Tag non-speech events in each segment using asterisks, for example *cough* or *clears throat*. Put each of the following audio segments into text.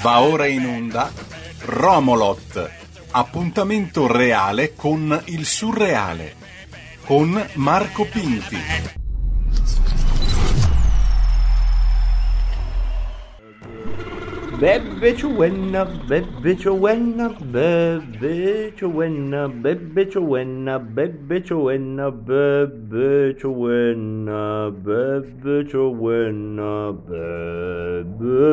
Va ora in onda Romolot, appuntamento reale con il surreale, con Marco Pinti. Bebbe ciuenna, bebbe ciuenna, bebbe ciuenna, bebbe ciuenna, bebbe ciuenna, bebbe ciuenna, bebbe ciuenna, bebbe...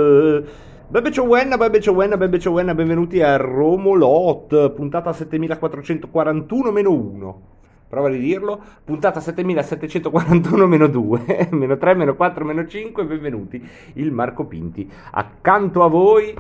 Bebbe ciuenna, bebbe ciuenna, bebbe ciuenna, benvenuti a Romolot, puntata 7441 meno 1 prova a ridirlo, puntata 7741 meno 2, *laughs* meno 3, meno 4, meno 5, benvenuti, il Marco Pinti, accanto a voi,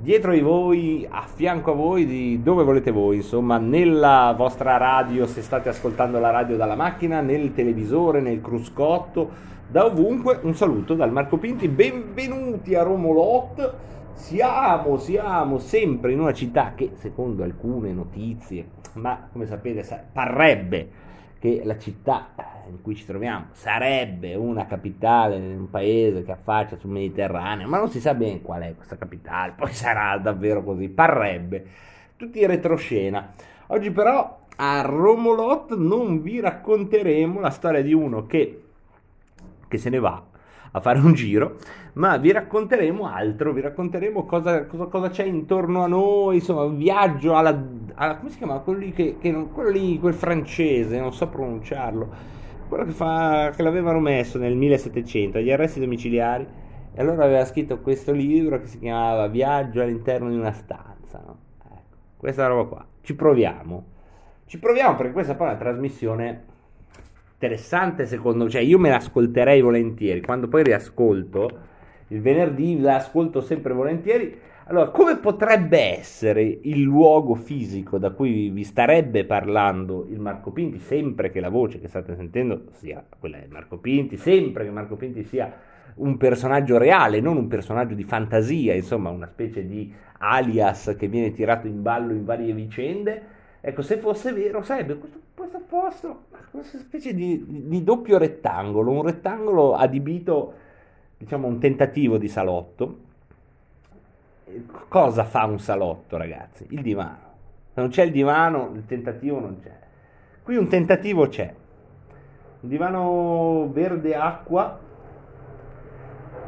dietro di voi, a fianco a voi, di dove volete voi, insomma, nella vostra radio, se state ascoltando la radio dalla macchina, nel televisore, nel cruscotto, da ovunque, un saluto dal Marco Pinti, benvenuti a Romolot, siamo, siamo sempre in una città che, secondo alcune notizie, ma come sapete parrebbe che la città in cui ci troviamo sarebbe una capitale un paese che affaccia sul Mediterraneo, ma non si sa bene qual è questa capitale, poi *laughs* sarà davvero così, parrebbe, tutti in retroscena. Oggi però a Romolot non vi racconteremo la storia di uno che, che se ne va a fare un giro, ma vi racconteremo altro, vi racconteremo cosa, cosa, cosa c'è intorno a noi, insomma, viaggio alla, alla come si chiama? Quello lì, che, che non, quello lì, quel francese, non so pronunciarlo, quello che, fa, che l'avevano messo nel 1700, agli arresti domiciliari, e allora aveva scritto questo libro che si chiamava Viaggio all'interno di una stanza, no? ecco, questa roba qua, ci proviamo, ci proviamo perché questa poi è una trasmissione interessante secondo me, cioè io me l'ascolterei volentieri, quando poi riascolto, il venerdì la ascolto sempre volentieri, allora come potrebbe essere il luogo fisico da cui vi starebbe parlando il Marco Pinti, sempre che la voce che state sentendo sia quella di Marco Pinti, sempre che Marco Pinti sia un personaggio reale, non un personaggio di fantasia, insomma una specie di alias che viene tirato in ballo in varie vicende, Ecco, se fosse vero, sarebbe questo, questo posto, questa specie di, di, doppio rettangolo, un rettangolo adibito, diciamo, un tentativo di salotto. Cosa fa un salotto, ragazzi? Il divano. Se non c'è il divano, il tentativo non c'è. Qui un tentativo c'è. Un divano verde acqua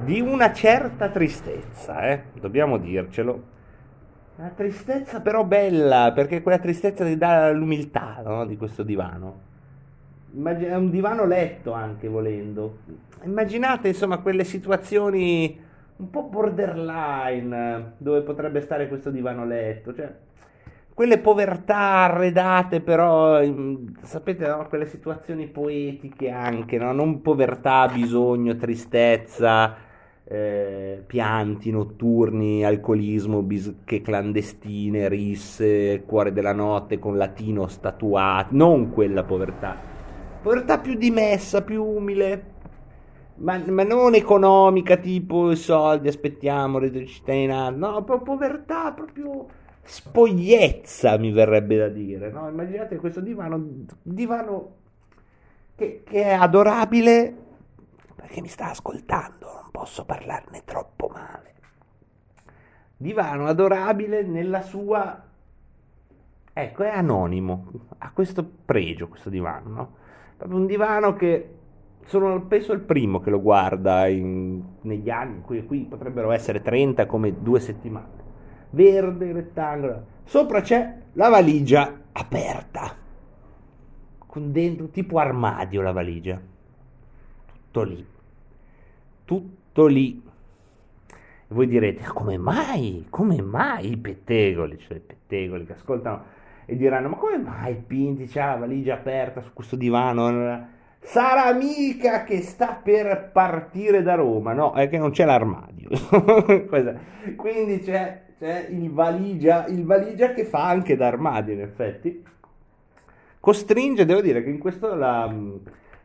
di una certa tristezza, eh? dobbiamo dircelo una tristezza però bella, perché quella tristezza che dà l'umiltà no? di questo divano. È un divano letto anche volendo. Immaginate insomma quelle situazioni un po' borderline dove potrebbe stare questo divano letto, cioè quelle povertà arredate però, sapete, no? quelle situazioni poetiche anche, no? non povertà, bisogno, tristezza eh, pianti notturni, alcolismo, bische clandestine, risse, cuore della notte con latino statuato, non quella povertà, povertà più dimessa, più umile, ma, ma non economica tipo i soldi, aspettiamo, reddito cittadinanza, no, proprio povertà, proprio spogliezza mi verrebbe da dire, no? immaginate questo divano, divano che, che è adorabile perché mi sta ascoltando posso parlarne troppo male. Divano adorabile nella sua... Ecco, è anonimo, ha questo pregio questo divano, no? Proprio un divano che sono penso il primo che lo guarda in, negli anni, qui, qui potrebbero essere 30 come due settimane. Verde, rettangolo. Sopra c'è la valigia aperta, con dentro tipo armadio la valigia. Tutto lì. Tutto tutto lì. E voi direte, come mai? Come mai i pettegoli? Cioè i pettegoli che ascoltano e diranno, ma come mai Pinti c'ha la valigia aperta su questo divano? Sarà mica che sta per partire da Roma, no, è che non c'è l'armadio. *laughs* Quindi c'è, c'è il, valigia, il valigia che fa anche da armadio, in effetti. Costringe, devo dire che in questo la,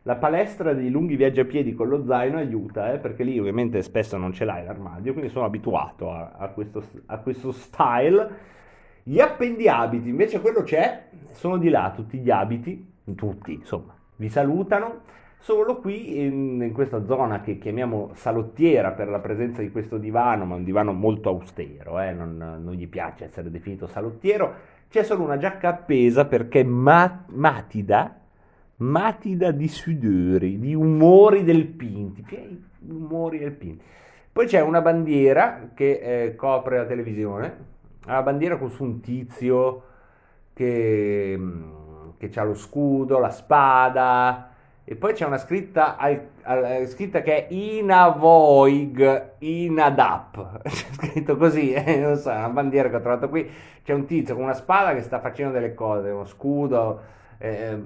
la palestra dei lunghi viaggi a piedi con lo zaino aiuta, eh, perché lì ovviamente spesso non ce l'hai l'armadio, quindi sono abituato a, a, questo, a questo style. Gli appendiabiti, invece quello c'è, sono di là tutti gli abiti, tutti insomma, vi salutano. Solo qui in, in, questa zona che chiamiamo salottiera per la presenza di questo divano, ma un divano molto austero, eh, non, non, gli piace essere definito salottiero, c'è solo una giacca appesa perché ma, matida, matida di sudori, di umori del Pinti, umori del Pinti. Poi c'è una bandiera che eh, copre la televisione, una bandiera con su un tizio che, che ha lo scudo, la spada, e poi c'è una scritta, al, al, scritta che è Inavoig Inadap. *laughs* C'è scritto così, eh, non so, una bandiera che ho trovato qui. C'è un tizio con una spada che sta facendo delle cose, uno scudo, eh,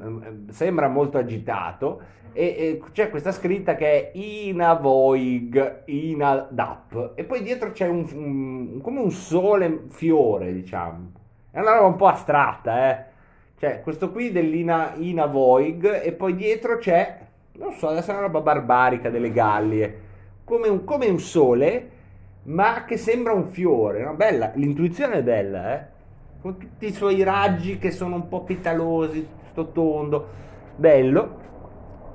sembra molto agitato. E, e, c'è questa scritta che è Inavoig Inadap. E poi dietro c'è un, un, come un sole fiore, diciamo. È una roba un po' astratta, eh cioè, questo qui dell'Ina Ina Voig e poi dietro c'è, non so, adesso è una roba barbarica delle gallie, come un, come un sole, ma che sembra un fiore, no? Bella, l'intuizione è bella, eh? Con tutti i suoi raggi che sono un po' petalosi, sto tondo, bello,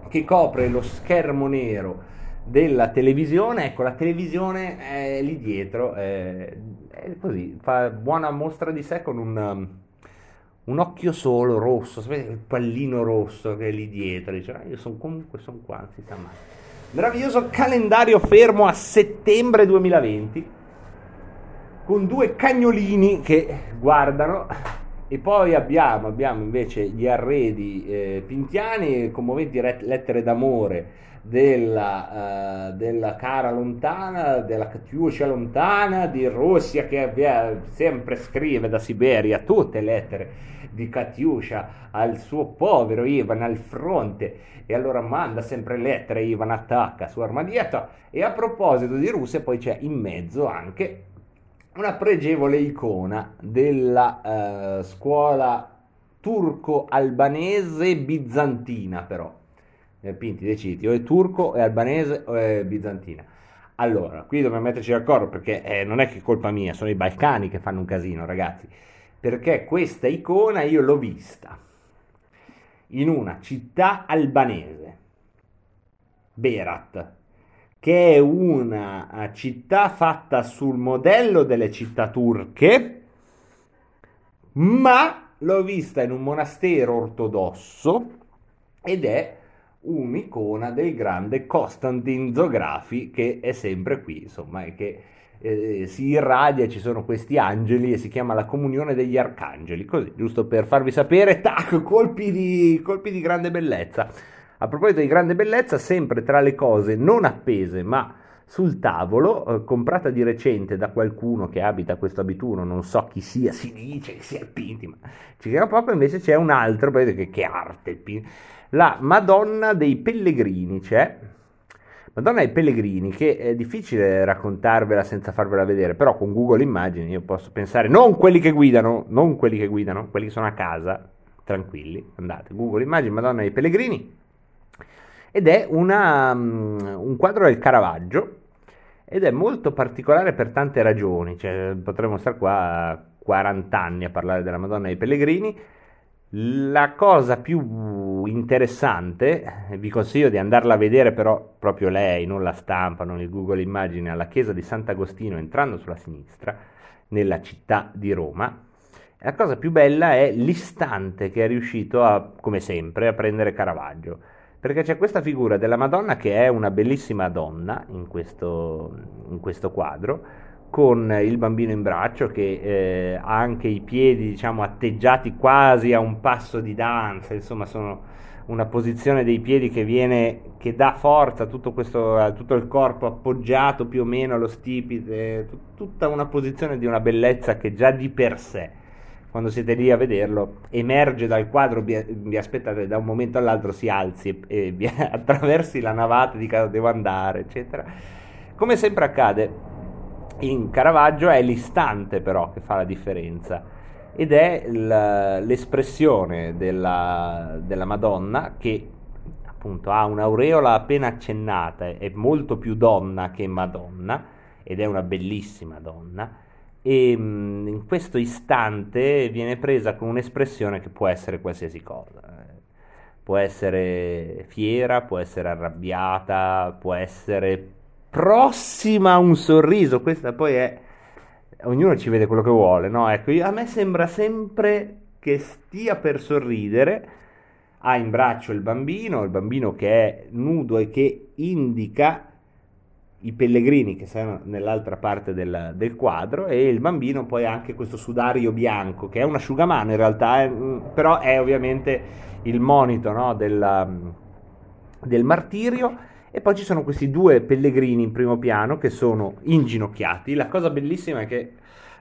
che copre lo schermo nero della televisione, ecco la televisione è lì dietro, è, è così, fa buona mostra di sé con un un occhio solo rosso, il pallino rosso che è lì dietro, dice, ah, io sono comunque sono qua, non si sa mai. Meraviglioso calendario fermo a settembre 2020 con due cagnolini che guardano e poi abbiamo, abbiamo invece gli arredi eh, pintiani, commoventi lettere d'amore della, uh, della, cara lontana, della Katiuscia lontana, di Russia che sempre scrive da Siberia tutte lettere di Katiuscia al suo povero Ivan al fronte. E allora manda sempre lettere, Ivan attacca su Armadietto. E a proposito di Russia poi c'è in mezzo anche una pregevole icona della uh, scuola turco-albanese bizantina però eh, Pinti decidi o è turco, è albanese o è bizantina. Allora, qui dobbiamo metterci d'accordo perché eh, non è che colpa mia, sono i Balcani che fanno un casino, ragazzi. Perché questa icona io l'ho vista in una città albanese, Berat, che è una eh, città fatta sul modello delle città turche, ma l'ho vista in un monastero ortodosso ed è un'icona del grande Konstantin Zografi che è sempre qui, insomma, che eh, si irradia, ci sono questi angeli e si chiama la comunione degli arcangeli, così, giusto per farvi sapere, tac, colpi di, colpi di grande bellezza. A proposito di grande bellezza, sempre tra le cose non appese, ma sul tavolo, eh, comprata di recente da qualcuno che abita questo abituno, non so chi sia, si dice che sia il Pinti, ma ci creda proprio, invece c'è un altro, che, che arte la Madonna dei Pellegrini c'è. Madonna dei Pellegrini, che è difficile raccontarvela senza farvela vedere, però con Google Immagini io posso pensare, non quelli che guidano, non quelli che guidano, quelli che sono a casa, tranquilli, andate, Google Immagini, Madonna dei Pellegrini, ed è una, um, un quadro del Caravaggio, ed è molto particolare per tante ragioni, cioè, potremmo stare qua 40 anni a parlare della Madonna dei Pellegrini, la cosa più interessante, vi consiglio di andarla a vedere però proprio lei, non la stampa, non il Google Immagine, alla chiesa di Sant'Agostino entrando sulla sinistra, nella città di Roma. La cosa più bella è l'istante che è riuscito a, come sempre, a prendere Caravaggio, perché c'è questa figura della Madonna che è una bellissima donna in questo, in questo quadro, con il bambino in braccio che eh, ha anche i piedi diciamo atteggiati quasi a un passo di danza insomma sono una posizione dei piedi che viene che dà forza a tutto, questo, tutto il corpo appoggiato più o meno allo stipite tutta una posizione di una bellezza che già di per sé quando siete lì a vederlo emerge dal quadro vi, aspettate da un momento all'altro si alzi e, e *laughs* vi attraversi la navata di casa devo andare eccetera. Come sempre accade in Caravaggio è l'istante però che fa la differenza ed è l'espressione della, della Madonna che appunto ha un'aureola appena accennata, è molto più donna che Madonna ed è una bellissima donna e in questo istante viene presa con un'espressione che può essere qualsiasi cosa può essere fiera, può essere arrabbiata, può essere prossima a un sorriso, questa poi è ognuno ci vede quello che vuole, no? Ecco, a me sembra sempre che stia per sorridere, ha in braccio il bambino, il bambino che è nudo e che indica i pellegrini che stanno nell'altra parte del, del, quadro e il bambino poi ha anche questo sudario bianco che è un asciugamano in realtà, è, mm, però è ovviamente il monito no, del, del martirio e poi ci sono questi due pellegrini in primo piano che sono inginocchiati. La cosa bellissima è che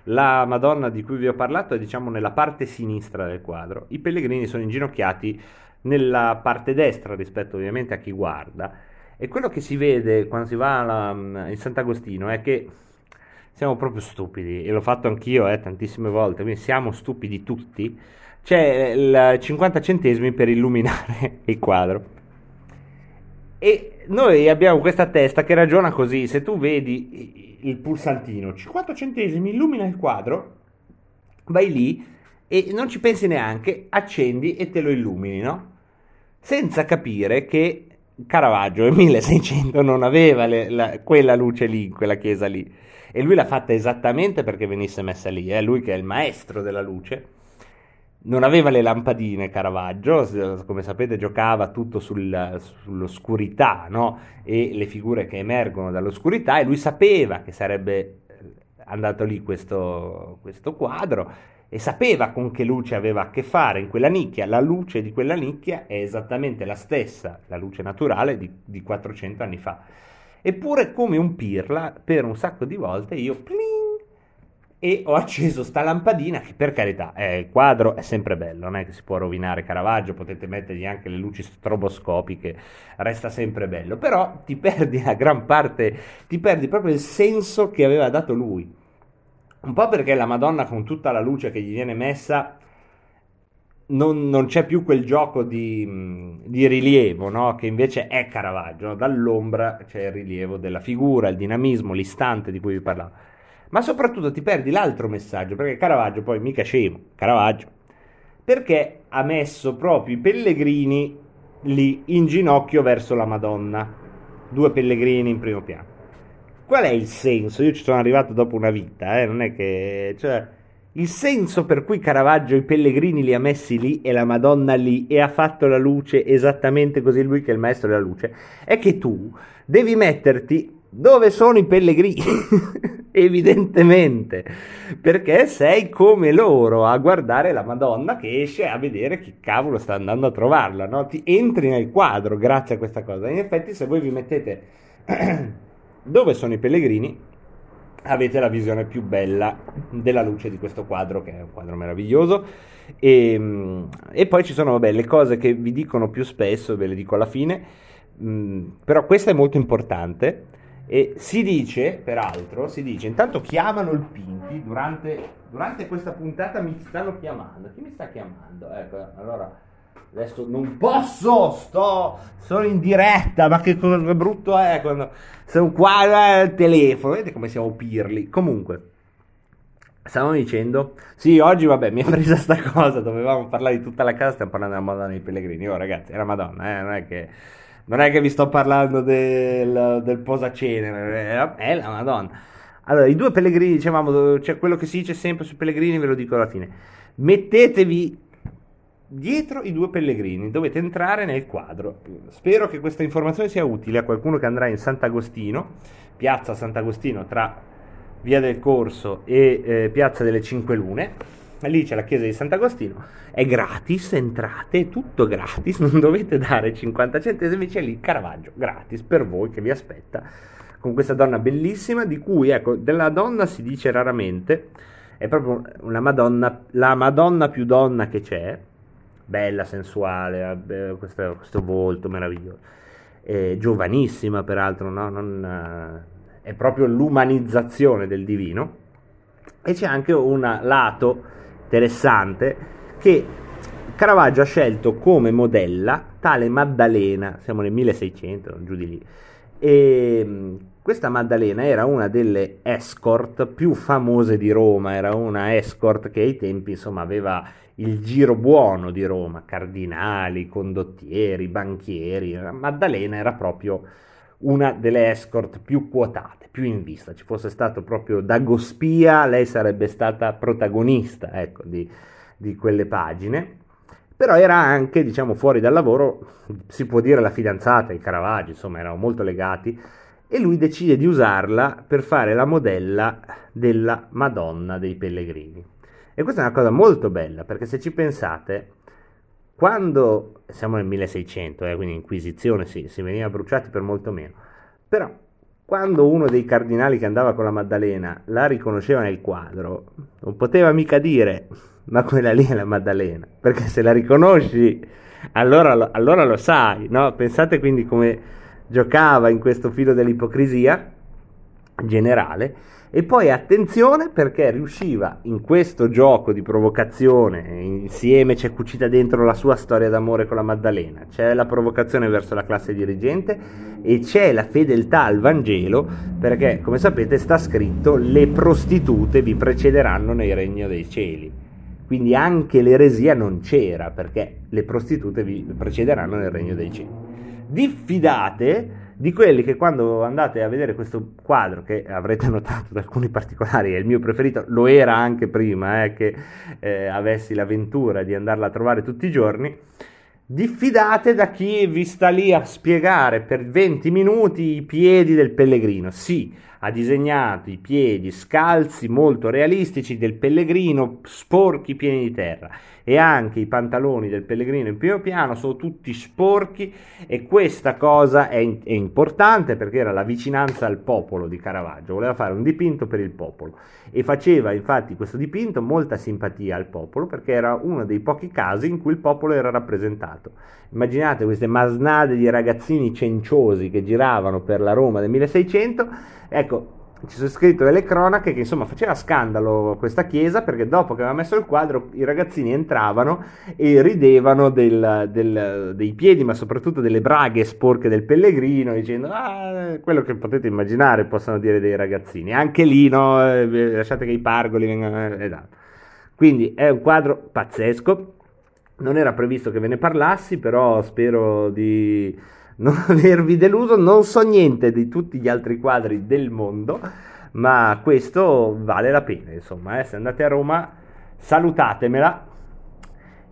la Madonna di cui vi ho parlato è diciamo nella parte sinistra del quadro, i pellegrini sono inginocchiati nella parte destra rispetto ovviamente a chi guarda. E quello che si vede quando si va alla, in Sant'Agostino è che siamo proprio stupidi, e l'ho fatto anch'io eh, tantissime volte, quindi siamo stupidi tutti. C'è il 50 centesimi per illuminare *laughs* il quadro. E noi abbiamo questa testa che ragiona così, se tu vedi il pulsantino, 50 centesimi, illumina il quadro, vai lì e non ci pensi neanche, accendi e te lo illumini, no? Senza capire che Caravaggio nel 1600 non aveva le, la, quella luce lì, quella chiesa lì, e lui l'ha fatta esattamente perché venisse messa lì, eh? lui che è il maestro della luce non aveva le lampadine Caravaggio, come sapete giocava tutto sul, sull'oscurità no? e le figure che emergono dall'oscurità e lui sapeva che sarebbe eh, andato lì questo, questo quadro e sapeva con che luce aveva a che fare in quella nicchia. La luce di quella nicchia è esattamente la stessa, la luce naturale di, di 400 anni fa. Eppure come un pirla, per un sacco di volte io... Pling, e ho acceso sta lampadina che per carità eh, il quadro è sempre bello non è che si può rovinare Caravaggio potete mettergli anche le luci stroboscopiche resta sempre bello però ti perdi la gran parte ti perdi proprio il senso che aveva dato lui un po' perché la Madonna con tutta la luce che gli viene messa non, non c'è più quel gioco di, di rilievo no? che invece è Caravaggio no? dall'ombra c'è il rilievo della figura il dinamismo l'istante di cui vi parlavo ma soprattutto ti perdi l'altro messaggio, perché Caravaggio poi mica scemo, Caravaggio, perché ha messo proprio i pellegrini lì in ginocchio verso la Madonna, due pellegrini in primo piano. Qual è il senso? Io ci sono arrivato dopo una vita, eh? non è che... Cioè, il senso per cui Caravaggio i pellegrini li ha messi lì e la Madonna lì e ha fatto la luce esattamente così lui che è il maestro della luce, è che tu devi metterti dove sono i pellegrini? *laughs* Evidentemente, perché sei come loro a guardare la Madonna che esce a vedere chi cavolo sta andando a trovarla, no? Ti entri nel quadro grazie a questa cosa. In effetti, se voi vi mettete *clears throat* dove sono i pellegrini, avete la visione più bella della luce di questo quadro, che è un quadro meraviglioso. E, ehm, e poi ci sono vabbè, le cose che vi dicono più spesso, ve le dico alla fine, mm, però questa è molto importante e si dice, peraltro, si dice, intanto chiamano il Pinti, durante, durante questa puntata mi stanno chiamando. Chi mi sta chiamando? Ecco, allora, adesso non posso, sto, sono in diretta, ma che, che brutto è quando sono qua al telefono, vedete come siamo pirli. Comunque, stavamo dicendo, sì, oggi vabbè, mi è presa sta cosa, dovevamo parlare di tutta la casa, stiamo parlando della Madonna dei Pellegrini. Oh ragazzi, è la Madonna, eh, non è che non è che vi sto parlando del, del posacenere, è la Madonna. Allora, i due pellegrini, dicevamo, cioè quello che si dice sempre sui pellegrini, ve lo dico alla fine. Mettetevi dietro i due pellegrini, dovete entrare nel quadro. Spero che questa informazione sia utile a qualcuno che andrà in Sant'Agostino, piazza Sant'Agostino tra Via del Corso e eh, Piazza delle Cinque Lune lì c'è la chiesa di Sant'Agostino, è gratis, entrate, è tutto gratis, *laughs* non dovete dare 50 centesimi, c'è lì Caravaggio, gratis per voi che vi aspetta, con questa donna bellissima di cui, ecco, della donna si dice raramente, è proprio una Madonna, la Madonna più donna che c'è, bella, sensuale, eh, questo, questo volto meraviglioso, è giovanissima peraltro, no? non, eh, è proprio l'umanizzazione del divino, e c'è anche un lato interessante che Caravaggio ha scelto come modella tale Maddalena, siamo nel 1600, giù di lì, E questa Maddalena era una delle escort più famose di Roma, era una escort che ai tempi insomma aveva il giro buono di Roma, cardinali, condottieri, banchieri. Maddalena era proprio una delle escort più quotate, più in vista. Ci fosse stato proprio Dagospia, lei sarebbe stata protagonista ecco, di, di quelle pagine. Però era anche, diciamo, fuori dal lavoro, si può dire la fidanzata, il Caravaggio, insomma, erano molto legati e lui decide di usarla per fare la modella della Madonna dei Pellegrini. E questa è una cosa molto bella, perché se ci pensate, quando siamo nel 1600, eh, quindi Inquisizione sì, si veniva bruciati per molto meno, però quando uno dei cardinali che andava con la Maddalena la riconosceva nel quadro, non poteva mica dire ma quella lì è la Maddalena, perché se la riconosci allora, allora lo sai, no? Pensate quindi come giocava in questo filo dell'ipocrisia generale e poi attenzione perché riusciva in questo gioco di provocazione, insieme c'è cucita dentro la sua storia d'amore con la Maddalena, c'è la provocazione verso la classe dirigente e c'è la fedeltà al Vangelo perché come sapete sta scritto le prostitute vi precederanno nel regno dei cieli. Quindi anche l'eresia non c'era perché le prostitute vi precederanno nel regno dei cieli diffidate di quelli che quando andate a vedere questo quadro, che avrete *laughs* notato da alcuni particolari, è il mio preferito, lo era anche prima eh, che eh, avessi l'avventura di andarla a trovare tutti i giorni, diffidate da chi vi sta lì a spiegare per 20 minuti i piedi del pellegrino. Sì, ha disegnato i piedi scalzi molto realistici del pellegrino, sporchi pieni di terra. E anche i pantaloni del pellegrino in primo piano sono tutti sporchi e questa cosa è, è importante perché era la vicinanza al popolo di Caravaggio, voleva fare un dipinto per il popolo. E faceva infatti questo dipinto molta simpatia al popolo perché era uno dei pochi casi in cui il popolo era rappresentato. Immaginate queste masnade di ragazzini cenciosi che giravano per la Roma del 1600, ecco, ci sono scritto delle cronache che insomma faceva scandalo questa chiesa perché dopo che aveva messo il quadro i ragazzini entravano e ridevano del, del, dei piedi ma soprattutto delle braghe sporche del pellegrino dicendo ah, quello che potete immaginare possono dire dei ragazzini anche lì no eh, lasciate che i pargoli vengano eh, esatto. quindi è un quadro pazzesco non era previsto che ve ne parlassi però spero di non *laughs* avervi deluso, non so niente di tutti gli altri quadri del mondo, ma questo vale la pena, insomma, eh. se andate a Roma salutatemela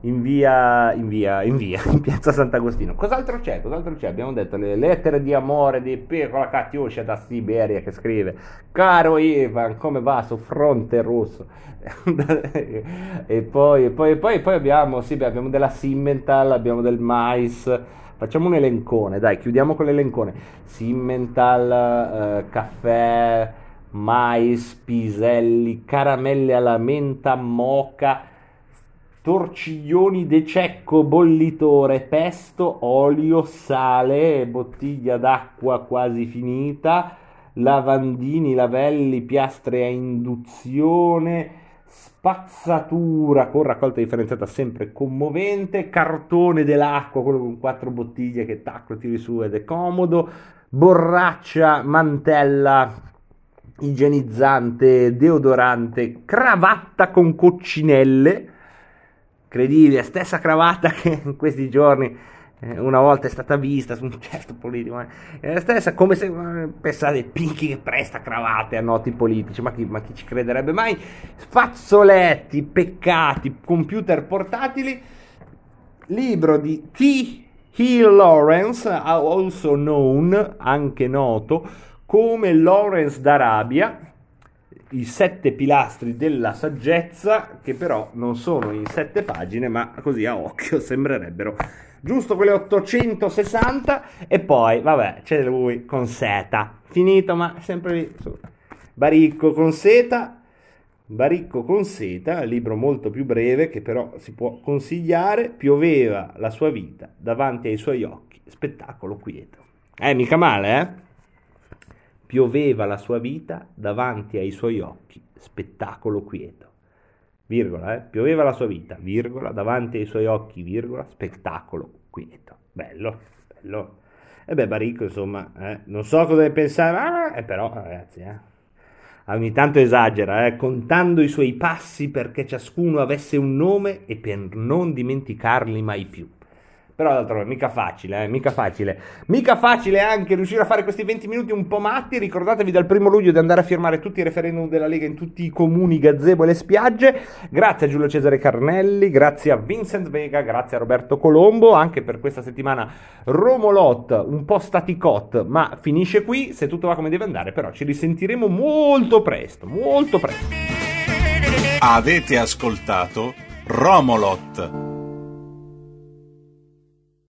in via, in via, in via, *laughs* in piazza Sant'Agostino. Cos'altro c'è? Cos'altro c'è? Abbiamo detto le lettere di amore di Piccola Catiuscia da Siberia che scrive Caro Ivan, come va su fronte russo? *laughs* e poi, poi, poi, poi abbiamo, sì, beh, abbiamo della Simmental, abbiamo del mais, Facciamo un elencone, dai, chiudiamo con l'elencone. Simmental, eh, caffè, mais, piselli, caramelle alla menta, moca, torciglioni de cecco, bollitore, pesto, olio, sale, bottiglia d'acqua quasi finita, lavandini, lavelli, piastre a induzione, spazzatura con raccolta differenziata sempre commovente, cartone dell'acqua, quello con quattro bottiglie che tacco tiri su ed è comodo, borraccia, mantella, igienizzante, deodorante, cravatta con coccinelle, credibile, stessa cravatta *laughs* che in questi giorni una volta è stata vista su un certo politico, eh. è la stessa come se eh, pensate Pinchi che presta cravatte a noti politici, ma chi, ma chi ci crederebbe mai? Fazzoletti, peccati, computer portatili, libro di T. Hill Lawrence, also known, anche noto, come Lawrence d'Arabia, i sette pilastri della saggezza, che però non sono in sette pagine, ma così a occhio sembrerebbero giusto quelle 860 e poi vabbè c'è lui con seta finito ma sempre lì su. baricco con seta Baricco con seta, libro molto più breve che però si può consigliare, pioveva la sua vita davanti ai suoi occhi, spettacolo quieto. Eh, mica male, eh? Pioveva la sua vita davanti ai suoi occhi, spettacolo quieto virgola, eh, pioveva la sua vita, virgola, davanti ai suoi occhi, virgola, spettacolo quieto. Bello, bello. E beh, Baricco, insomma, eh, non so cosa deve pensare, ma, eh, però, ragazzi, eh, ogni tanto esagera, eh, contando i suoi passi perché ciascuno avesse un nome e per non dimenticarli mai più. Però d'altro mica facile, eh, mica facile. Mica facile anche riuscire a fare questi 20 minuti un po' matti. Ricordatevi dal primo luglio di andare a firmare tutti i referendum della Lega in tutti i comuni, gazebo e le spiagge. Grazie a Giulio Cesare Carnelli, grazie a Vincent Vega, grazie a Roberto Colombo. Anche per questa settimana Romolot, un po' staticot, ma finisce qui. Se tutto va come deve andare, però ci risentiremo molto presto, molto presto. Avete ascoltato Romolot